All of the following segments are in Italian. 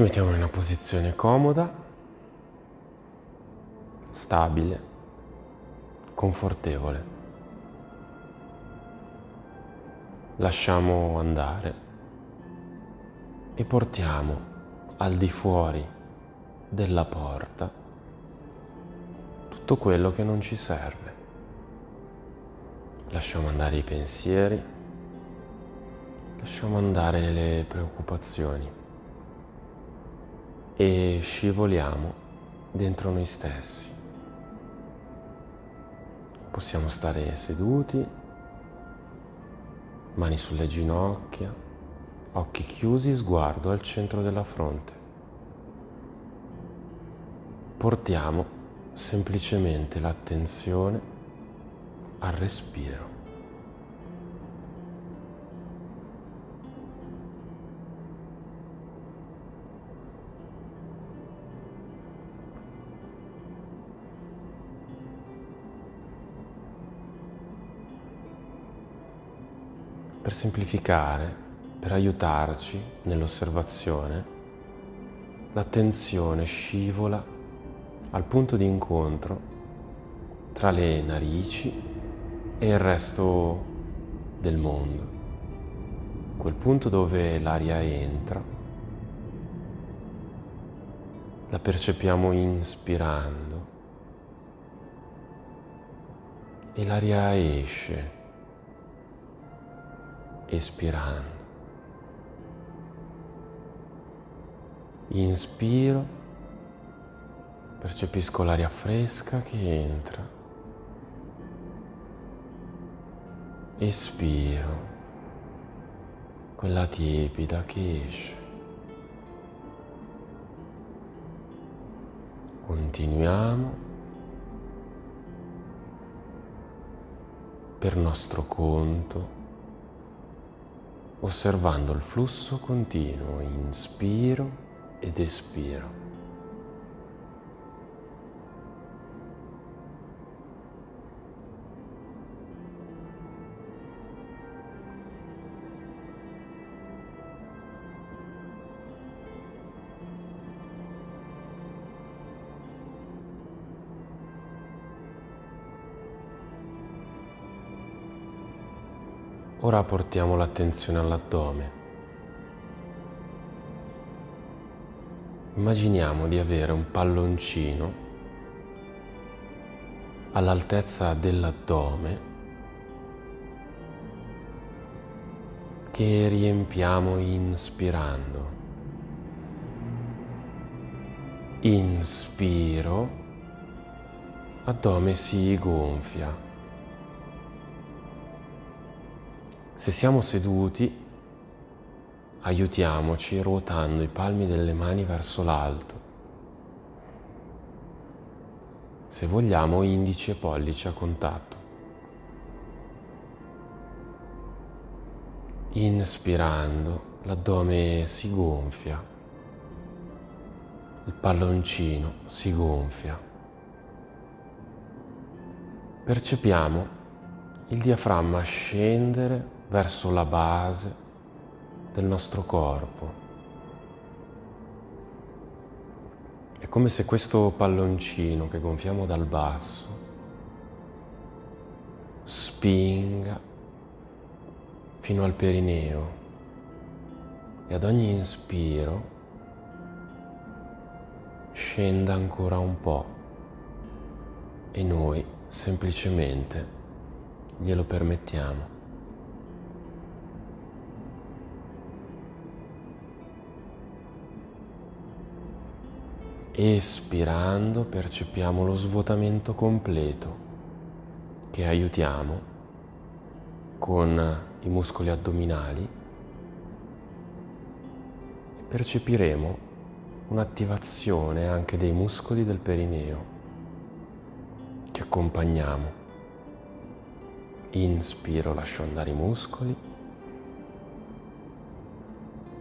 Ci mettiamo in una posizione comoda, stabile, confortevole. Lasciamo andare e portiamo al di fuori della porta tutto quello che non ci serve. Lasciamo andare i pensieri, lasciamo andare le preoccupazioni e scivoliamo dentro noi stessi. Possiamo stare seduti, mani sulle ginocchia, occhi chiusi, sguardo al centro della fronte. Portiamo semplicemente l'attenzione al respiro. Per semplificare, per aiutarci nell'osservazione, l'attenzione scivola al punto di incontro tra le narici e il resto del mondo, quel punto dove l'aria entra, la percepiamo inspirando e l'aria esce espirando. Inspiro, percepisco l'aria fresca che entra. Espiro, quella tiepida che esce. Continuiamo per nostro conto osservando il flusso continuo, inspiro ed espiro. Ora portiamo l'attenzione all'addome. Immaginiamo di avere un palloncino all'altezza dell'addome che riempiamo inspirando. Inspiro, addome si gonfia. Se siamo seduti, aiutiamoci ruotando i palmi delle mani verso l'alto. Se vogliamo, indici e pollici a contatto. Inspirando, l'addome si gonfia, il palloncino si gonfia. Percepiamo il diaframma scendere verso la base del nostro corpo. È come se questo palloncino che gonfiamo dal basso spinga fino al perineo e ad ogni inspiro scenda ancora un po' e noi semplicemente glielo permettiamo. Espirando percepiamo lo svuotamento completo che aiutiamo con i muscoli addominali. E percepiremo un'attivazione anche dei muscoli del perineo che accompagniamo. Inspiro, lascio andare i muscoli,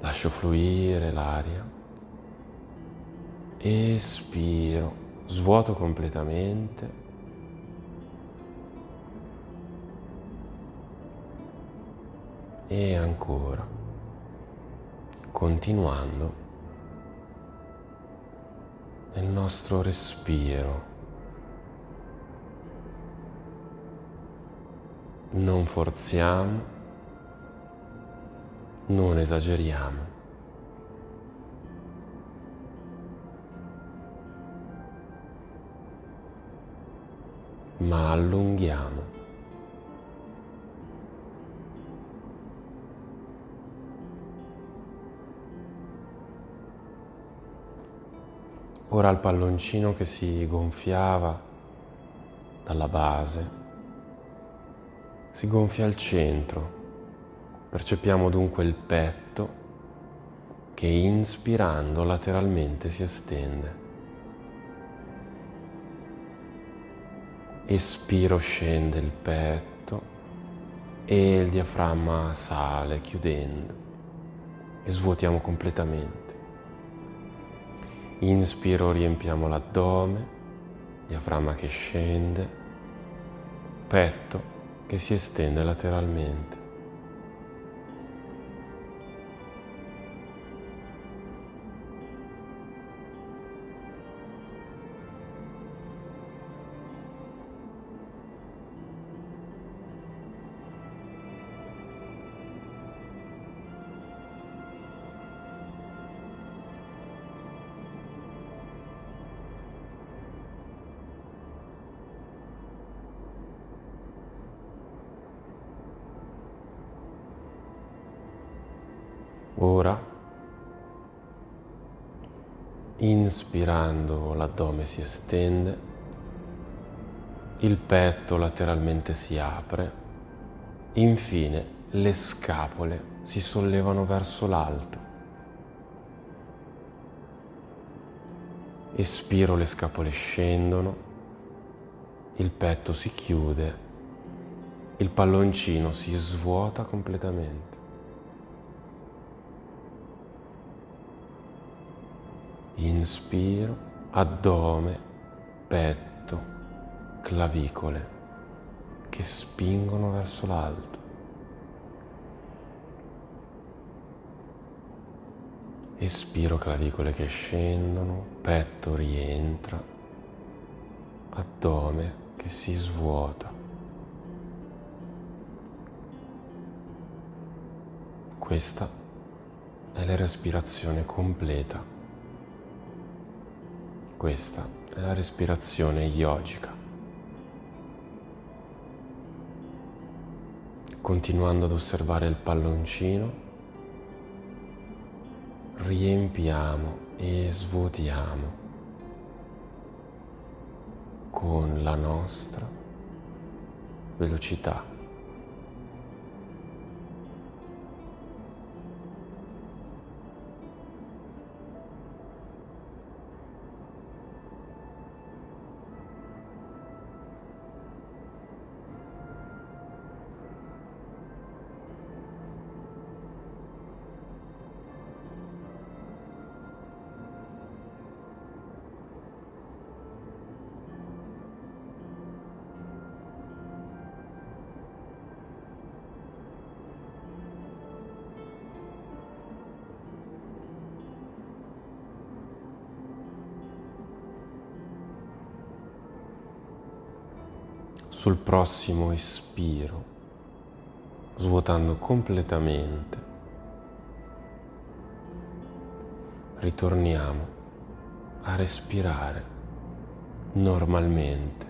lascio fluire l'aria espiro, svuoto completamente. E ancora, continuando, nel nostro respiro. Non forziamo, non esageriamo. Ma allunghiamo. Ora il palloncino che si gonfiava dalla base si gonfia al centro. Percepiamo dunque il petto che inspirando lateralmente si estende. Espiro scende il petto e il diaframma sale chiudendo e svuotiamo completamente. Inspiro, riempiamo l'addome, diaframma che scende, petto che si estende lateralmente. Ora, inspirando l'addome si estende, il petto lateralmente si apre, infine le scapole si sollevano verso l'alto. Espiro, le scapole scendono, il petto si chiude, il palloncino si svuota completamente. Inspiro, addome, petto, clavicole che spingono verso l'alto. Espiro, clavicole che scendono, petto rientra, addome che si svuota. Questa è la respirazione completa questa è la respirazione yogica. Continuando ad osservare il palloncino, riempiamo e svuotiamo con la nostra velocità. Sul prossimo espiro, svuotando completamente, ritorniamo a respirare normalmente.